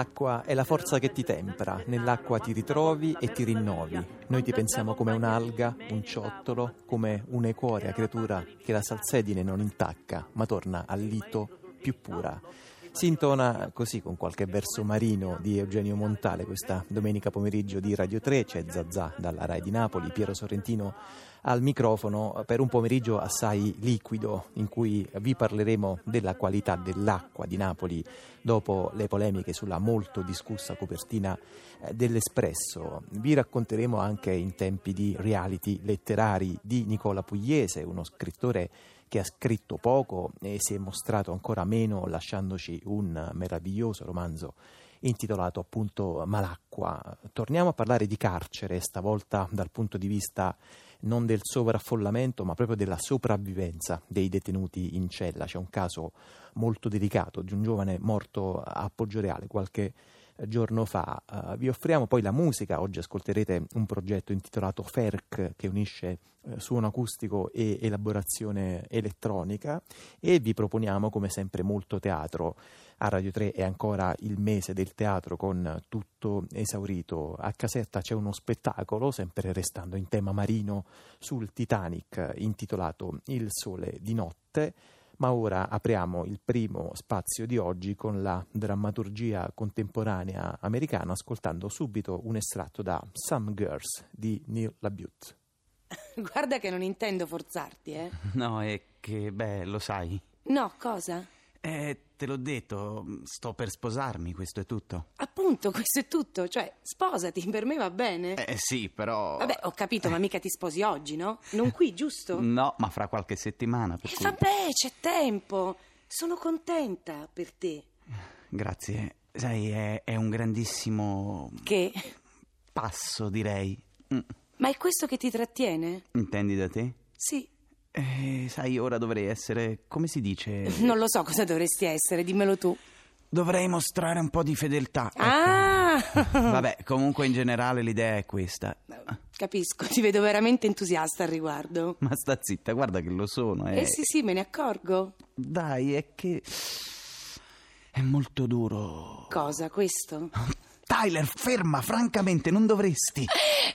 L'acqua è la forza che ti tempera, nell'acqua ti ritrovi e ti rinnovi. Noi ti pensiamo come un'alga, un ciottolo, come un'equorea creatura che la salsedine non intacca, ma torna al lito più pura. Si intona così con qualche verso marino di Eugenio Montale questa domenica pomeriggio di Radio 3, c'è Zazà dalla Rai di Napoli, Piero Sorrentino al microfono per un pomeriggio assai liquido in cui vi parleremo della qualità dell'acqua di Napoli dopo le polemiche sulla molto discussa copertina eh, dell'Espresso. Vi racconteremo anche in tempi di reality letterari di Nicola Pugliese, uno scrittore che ha scritto poco e si è mostrato ancora meno lasciandoci un meraviglioso romanzo intitolato appunto Malacqua. Torniamo a parlare di carcere, stavolta dal punto di vista non del sovraffollamento, ma proprio della sopravvivenza dei detenuti in cella. C'è un caso molto delicato di un giovane morto a Poggioreale qualche giorno fa. Uh, vi offriamo poi la musica, oggi ascolterete un progetto intitolato FERC che unisce uh, suono acustico e elaborazione elettronica e vi proponiamo come sempre molto teatro. A Radio 3 è ancora il mese del teatro con tutto esaurito. A Caserta c'è uno spettacolo, sempre restando in tema marino, sul Titanic intitolato Il sole di notte ma ora apriamo il primo spazio di oggi con la drammaturgia contemporanea americana, ascoltando subito un estratto da Some Girls di Neil LaBute. Guarda che non intendo forzarti, eh? No, è che, beh, lo sai. No, cosa? Eh, te l'ho detto, sto per sposarmi, questo è tutto. Appunto, questo è tutto. Cioè, sposati, per me va bene. Eh sì, però... Vabbè, ho capito, ma mica ti sposi oggi, no? Non qui, giusto? No, ma fra qualche settimana. Per E cui... vabbè, c'è tempo. Sono contenta per te. Grazie. Sai, è, è un grandissimo Che? passo, direi. Mm, Ma è questo che ti trattiene? Intendi da te? Sì. Eh, sai, ora dovrei essere, come si dice? Non lo so cosa dovresti essere, dimmelo tu. Dovrei mostrare un po' di fedeltà. ecco. Ah! Vabbè, comunque in generale l'idea è questa. Capisco, ti vedo veramente entusiasta al riguardo. Ma sta zitta, guarda che lo sono. Eh, Eh sì, sì, me ne accorgo. Dai, è che... È molto duro. Cosa, questo? Tyler, ferma, francamente, non dovresti.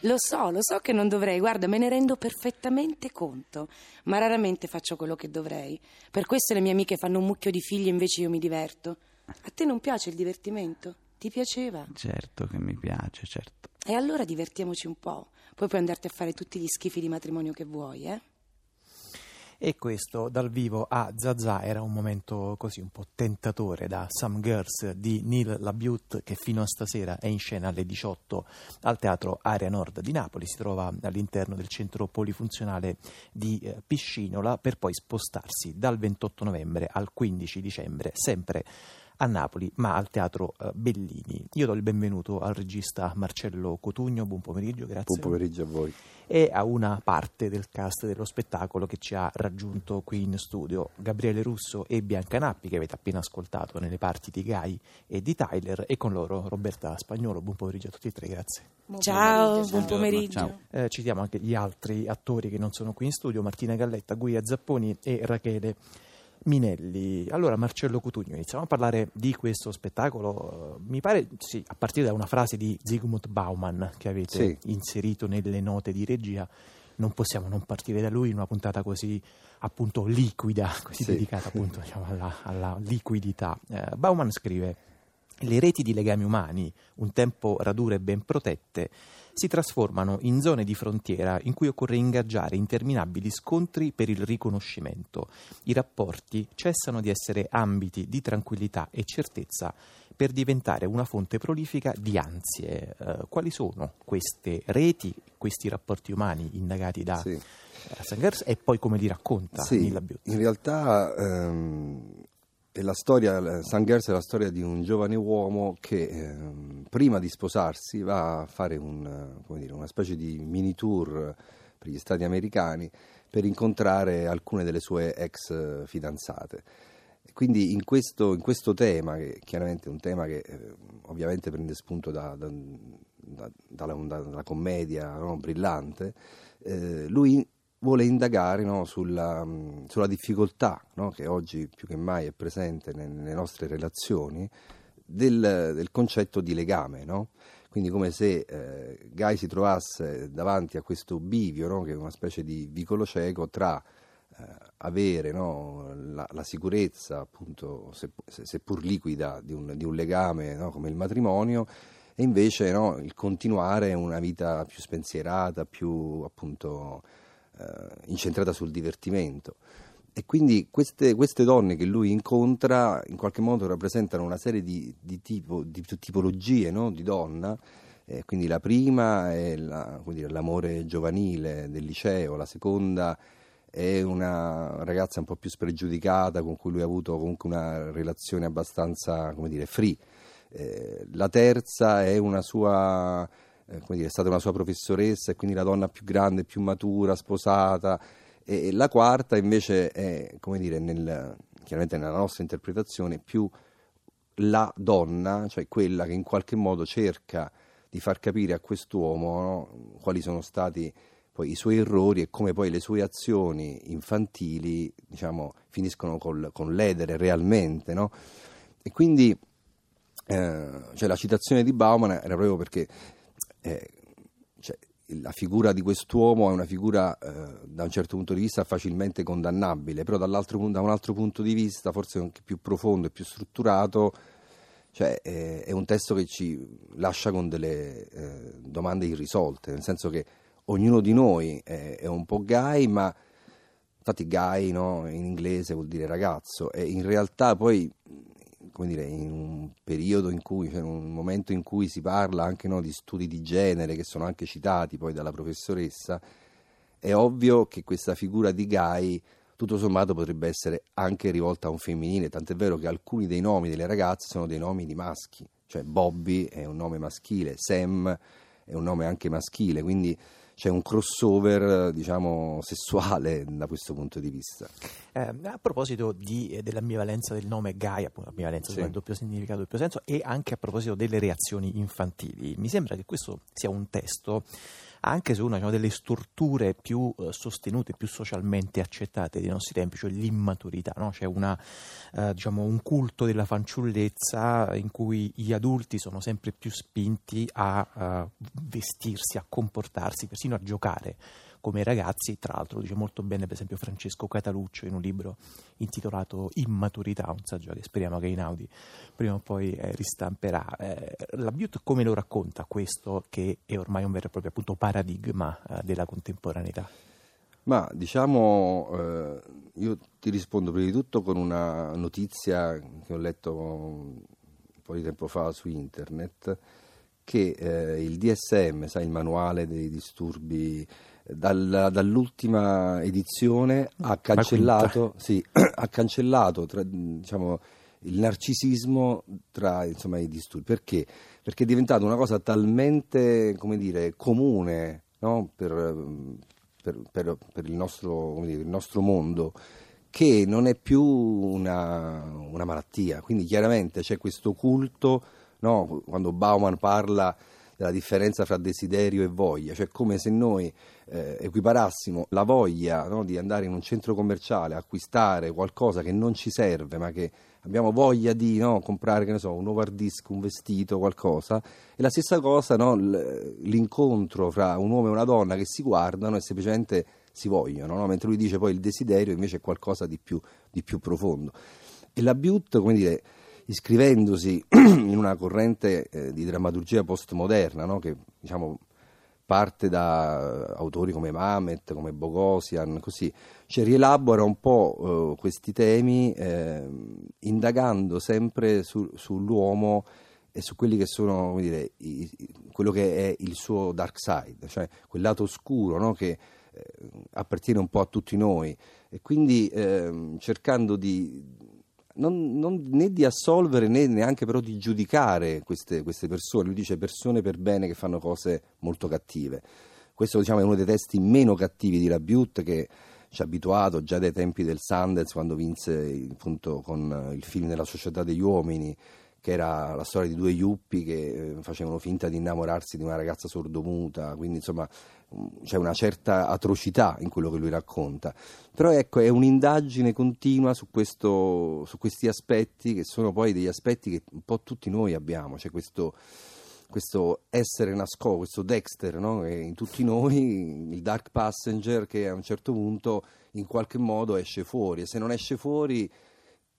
Lo so, lo so che non dovrei, guarda, me ne rendo perfettamente conto, ma raramente faccio quello che dovrei. Per questo le mie amiche fanno un mucchio di figli e invece io mi diverto. A te non piace il divertimento? Ti piaceva? Certo che mi piace, certo. E allora divertiamoci un po'. Poi puoi andarti a fare tutti gli schifi di matrimonio che vuoi, eh? E questo dal vivo a Zazà era un momento così un po' tentatore da Some Girls di Neil LaBute che fino a stasera è in scena alle 18 al Teatro Area Nord di Napoli, si trova all'interno del centro polifunzionale di eh, Piscinola per poi spostarsi dal 28 novembre al 15 dicembre sempre a Napoli, ma al Teatro eh, Bellini. Io do il benvenuto al regista Marcello Cotugno, buon pomeriggio, grazie Buon pomeriggio a voi. e a una parte del cast dello spettacolo che ci ha raggiunto qui in studio, Gabriele Russo e Bianca Nappi, che avete appena ascoltato nelle parti di Guy e di Tyler, e con loro Roberta Spagnolo. Buon pomeriggio a tutti e tre, grazie. Ciao, buon pomeriggio. ciao. Eh, citiamo anche gli altri attori che non sono qui in studio, Martina Galletta, Guia Zapponi e Rachele Minelli. Allora, Marcello Cutugno, iniziamo a parlare di questo spettacolo. Eh, Mi pare, sì, a partire da una frase di Zygmunt Bauman che avete Sì. inserito nelle note di regia. Non possiamo non partire da lui in una puntata così appunto liquida, così Sì. dedicata appunto diciamo, alla, alla liquidità. Eh, Bauman scrive: Le reti di legami umani, un tempo radure e ben protette, si trasformano in zone di frontiera in cui occorre ingaggiare interminabili scontri per il riconoscimento. I rapporti cessano di essere ambiti di tranquillità e certezza per diventare una fonte prolifica di ansie. Eh, quali sono queste reti, questi rapporti umani indagati da Sì. Sangers e poi come li racconta Sì, in realtà ehm, è la storia, Sangers è la storia di un giovane uomo che ehm, prima di sposarsi va a fare un, eh, dire, una specie di mini tour per gli stati americani per incontrare alcune delle sue ex eh, fidanzate. E Quindi in questo, in questo tema, che chiaramente è un tema che eh, ovviamente prende spunto da- da- da- dalla, da- dalla commedia no, brillante, eh, lui vuole indagare no, sulla, sulla difficoltà no, che oggi più che mai è presente nel- nelle nostre relazioni del, del concetto di legame, no? Quindi come se eh, Guy si trovasse davanti a questo bivio, che è una specie di vicolo cieco tra eh, avere la, la, sicurezza, appunto, seppur se liquida, di un, di un legame come il matrimonio, e invece il continuare una vita più spensierata, più appunto incentrata sul divertimento. E quindi queste, queste, donne che lui incontra in qualche modo rappresentano una serie di, di, tipo, di tipologie no? di donna. Eh, quindi la prima è la, dire, l'amore giovanile del liceo, la seconda è una ragazza un po' più spregiudicata con cui lui ha avuto comunque una relazione abbastanza come dire, free. Eh, la terza è una sua, eh, dire, è stata una sua professoressa e quindi la donna più grande, più matura, sposata e la quarta invece è, come dire, nel, chiaramente nella nostra interpretazione, più la donna, cioè quella che in qualche modo cerca di far capire a quest'uomo no, quali sono stati poi i suoi errori e come poi le sue azioni infantili diciamo, finiscono col, con l'edere realmente. No? E quindi eh, cioè la citazione di Bauman era proprio perché eh, la figura di quest'uomo è una figura eh, da un certo punto di vista facilmente condannabile, però da un altro punto di vista, forse anche più profondo e più strutturato, cioè, eh, è un testo che ci lascia con delle eh, domande irrisolte, nel senso che ognuno di noi è, è un po' gay, ma infatti gay no, in inglese vuol dire ragazzo, e in realtà poi come dire, in un periodo in cui, cioè in un momento in cui si parla anche no, di studi di genere che sono anche citati poi dalla professoressa, è ovvio che questa figura di Guy tutto sommato potrebbe essere anche rivolta a un femminile, tant'è vero che alcuni dei nomi delle ragazze sono dei nomi di maschi, cioè Bobby è un nome maschile, Sam è un nome anche maschile, quindi c'è un crossover diciamo sessuale da questo punto di vista. Eh, a proposito di, eh, dell'ambivalenza del nome Gaia, appunto ambivalenza sì. doppio significato, doppio senso, e anche a proposito delle reazioni infantili, mi sembra che questo sia un testo anche su una diciamo, delle storture più eh, sostenute, più socialmente accettate dei nostri tempi, cioè l'immaturità. No? C'è una, eh, diciamo, un culto della fanciullezza in cui gli adulti sono sempre più spinti a uh, vestirsi, a comportarsi, persino a giocare come ragazzi, tra l'altro dice molto bene per esempio Francesco Cataluccio in un libro intitolato Immaturità, un saggio che speriamo che Inaudi prima o poi eh, ristamperà. Eh, la Butte come lo racconta questo che è ormai un vero e proprio appunto, paradigma eh, della contemporaneità? Ma diciamo, eh, io ti rispondo prima di tutto con una notizia che ho letto un po' di tempo fa su internet, che eh, il DSM, sai, il manuale dei disturbi dal, dall'ultima edizione ha cancellato, sì, ha cancellato tra, diciamo, il narcisismo tra insomma, i disturbi. Perché? Perché è diventato una cosa talmente dire, comune no? per, per, per, per, il, nostro, dire, il nostro mondo che non è più una, una malattia. Quindi chiaramente c'è questo culto, no? quando Bauman parla della differenza fra desiderio e voglia, cioè come se noi eh, equiparassimo la voglia no, di andare in un centro commerciale acquistare qualcosa che non ci serve, ma che abbiamo voglia di no, comprare, che ne so, un nuovo hard disk, un vestito, qualcosa, e la stessa cosa, no, l'incontro fra un uomo e una donna che si guardano e semplicemente si vogliono, mentre lui dice poi il desiderio invece è qualcosa di più, di più profondo. E la Butte, come dire, iscrivendosi in una corrente eh, di drammaturgia postmoderna, no? che diciamo, parte da autori come Mamet, come Bogosian, così, cioè rielabora un po' eh, questi temi eh, indagando sempre su, sull'uomo e su quelli che sono, dire, i, quello che è il suo dark side, cioè quel lato oscuro no? che eh, appartiene un po' a tutti noi e quindi ehm, cercando di non, non, né di assolvere né neanche però di giudicare queste, queste, persone. Lui dice persone per bene che fanno cose molto cattive. Questo diciamo, è uno dei testi meno cattivi di Rabiut che ci ha abituato già dai tempi del Sundance quando vinse appunto con il film Nella società degli uomini che era la storia di due yuppi che eh, facevano finta di innamorarsi di una ragazza sordomuta, quindi insomma c'è una certa atrocità in quello che lui racconta. Però ecco, è un'indagine continua su, questo, su questi aspetti che sono poi degli aspetti che un po' tutti noi abbiamo, c'è questo questo essere nascosto, questo Dexter no? in tutti noi, il Dark Passenger che a un certo punto in qualche modo esce fuori e se non esce fuori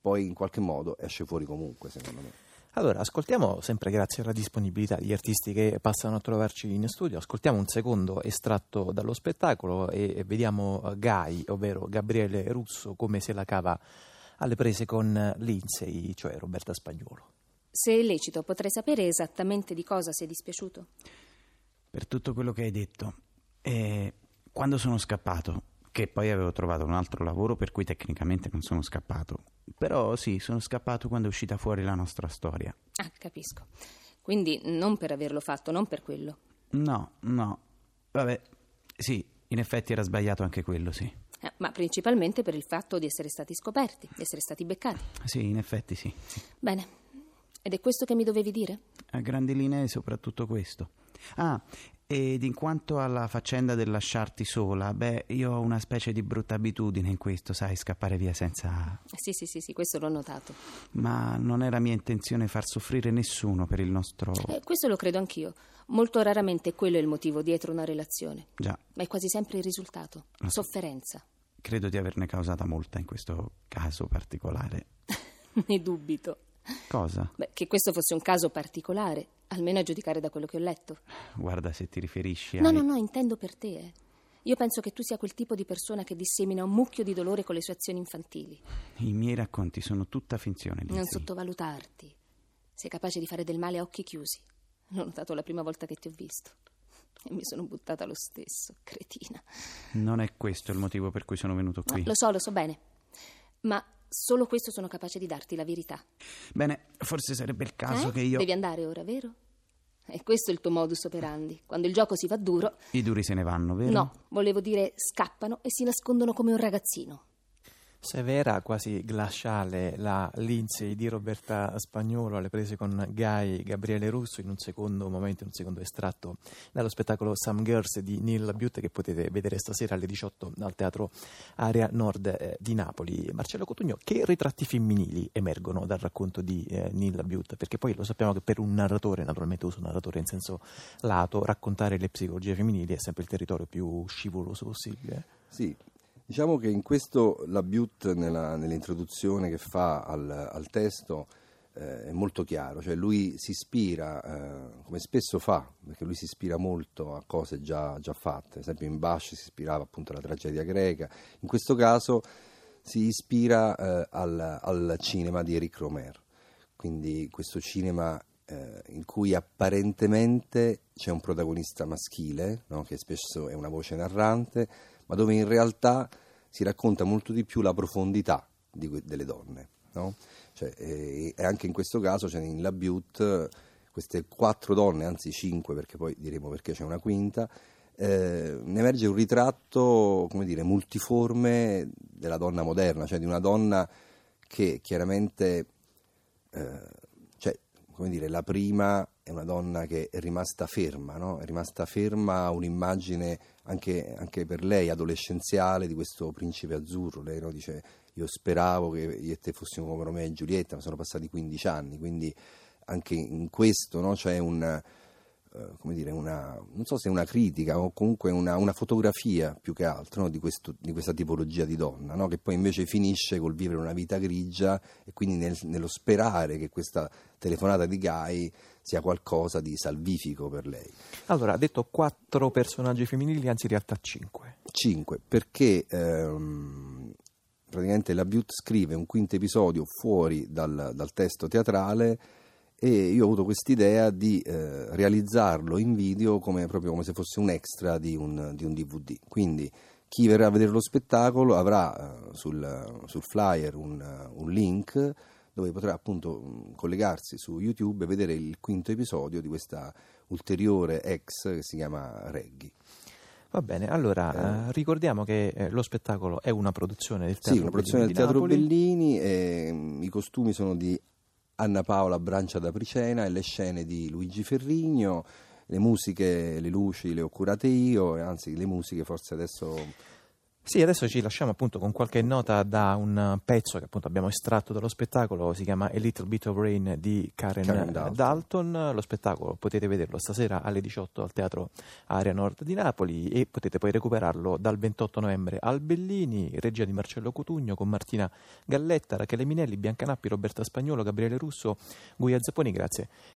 poi in qualche modo esce fuori comunque secondo me. Allora, ascoltiamo sempre grazie alla disponibilità degli artisti che passano a trovarci in studio, ascoltiamo un secondo estratto dallo spettacolo e vediamo Gai, ovvero Gabriele Russo, come se la cava alle prese con Lindsay, cioè Roberta Spagnolo. Se è lecito, potrei sapere esattamente di cosa sei dispiaciuto? Per tutto quello che hai detto. E quando sono scappato, che poi avevo trovato un altro lavoro per cui tecnicamente non sono scappato. Però sì, sono scappato quando è uscita fuori la nostra storia. Ah, capisco. Quindi non per averlo fatto, non per quello. No, no. Vabbè, sì, in effetti era sbagliato anche quello, sì. Eh, ma principalmente per il fatto di essere stati scoperti, di essere stati beccati. Sì, in effetti sì. sì. Bene. Ed è questo che mi dovevi dire? A grandi linee soprattutto questo. Ah, ed in quanto alla faccenda del lasciarti sola, beh, io ho una specie di brutta abitudine in questo, sai, scappare via senza... Sì, sì, sì, sì, questo l'ho notato. Ma non era mia intenzione far soffrire nessuno per il nostro... Eh, questo lo credo anch'io. Molto raramente quello è il motivo dietro una relazione. Già. Ma è quasi sempre il risultato. Lo Sofferenza. Credo di averne causata molta in questo caso particolare. ne dubito. Cosa? Beh, che questo fosse un caso particolare, almeno a giudicare da quello che ho letto. Guarda, se ti riferisci a. No, no, no, intendo per te. Eh. Io penso che tu sia quel tipo di persona che dissemina un mucchio di dolore con le sue azioni infantili. I miei racconti sono tutta finzione, Lindsay. Non sottovalutarti. Sei capace di fare del male a occhi chiusi. L'ho notato la prima volta che ti ho visto. E mi sono buttata lo stesso, cretina. Non è questo il motivo per cui sono venuto qui. No, lo so, lo so bene. Ma Solo questo sono capace di darti la verità. Bene, forse sarebbe il caso eh? che io. Devi andare ora, vero? E questo è il tuo modus operandi. Quando il gioco si fa duro. I duri se ne vanno, vero? No, volevo dire scappano e si nascondono come un ragazzino. Severa, quasi glaciale, la Lindsay di Roberta Spagnolo alle prese con Guy Gabriele Russo in un secondo momento, in un secondo estratto dallo spettacolo Some Girls di Neil Butte che potete vedere stasera alle 18 al Teatro Area Nord eh, di Napoli. Marcello Cotugno, che ritratti femminili emergono dal racconto di eh, Neil Butte? Perché poi lo sappiamo che per un narratore, naturalmente uso narratore in senso lato, raccontare le psicologie femminili è sempre il territorio più scivoloso possibile. Sì, Diciamo che in questo la Butte nella, nell'introduzione che fa al, al testo eh, è molto chiaro, cioè lui si ispira, eh, come spesso fa, perché lui si ispira molto a cose già, già fatte, ad esempio in Bash si ispirava appunto alla tragedia greca, in questo caso si ispira eh, al, al, cinema di Eric Romer, quindi questo cinema eh, in cui apparentemente c'è un protagonista maschile, no? che spesso è una voce narrante, ma dove in realtà si racconta molto di più la profondità di, delle donne. No? Cioè, e, e, anche in questo caso, cioè in La Butte, queste quattro donne, anzi cinque, perché poi diremo perché c'è una quinta, eh, ne emerge un ritratto, come dire, multiforme della donna moderna, cioè di una donna che chiaramente, eh, cioè, come dire, la prima è una donna che è rimasta ferma, no? è rimasta ferma a un'immagine anche, anche, per lei adolescenziale di questo principe azzurro. Lei no? dice: Io speravo che io e te fossimo come Romeo e Giulietta, ma sono passati 15 anni, quindi anche in questo no? c'è un come dire, una, non so se è una critica o comunque una, una fotografia più che altro no? di, questo, di, questa tipologia di donna, no? che poi invece finisce col vivere una vita grigia e quindi nel, nello sperare che questa telefonata di Guy sia qualcosa di salvifico per lei. Allora, ha detto quattro personaggi femminili, anzi in realtà cinque. Cinque, perché ehm, praticamente la Butte scrive un quinto episodio fuori dal, dal testo teatrale e io ho avuto quest'idea di eh, realizzarlo in video come, proprio come se fosse un extra di un, di un DVD. Quindi chi verrà a vedere lo spettacolo avrà eh, sul, sul, flyer un, un, link dove potrà appunto collegarsi su YouTube e vedere il quinto episodio di questa ulteriore ex che si chiama Reggie. Va bene, allora eh, eh ricordiamo che eh, lo spettacolo è una produzione del Teatro Sì, una produzione del Teatro Bellini, e, i costumi sono di Anna Paola Brancia da Pricena e le scene di Luigi Ferrigno, le musiche, le luci le ho curate io, anzi le musiche forse adesso... Sì, adesso ci lasciamo appunto con qualche nota da un pezzo che appunto abbiamo estratto dallo spettacolo, si chiama A Little Bit of Rain di Karen, Karen Dalton. Dalton. Lo spettacolo potete vederlo stasera alle 18 al Teatro Area Nord di Napoli e potete poi recuperarlo dal 28 novembre al Bellini, regia di Marcello Cotugno con Martina Galletta, Rachele Minelli, Bianca Nappi, Roberta Spagnolo, Gabriele Russo, Guia Zapponi, grazie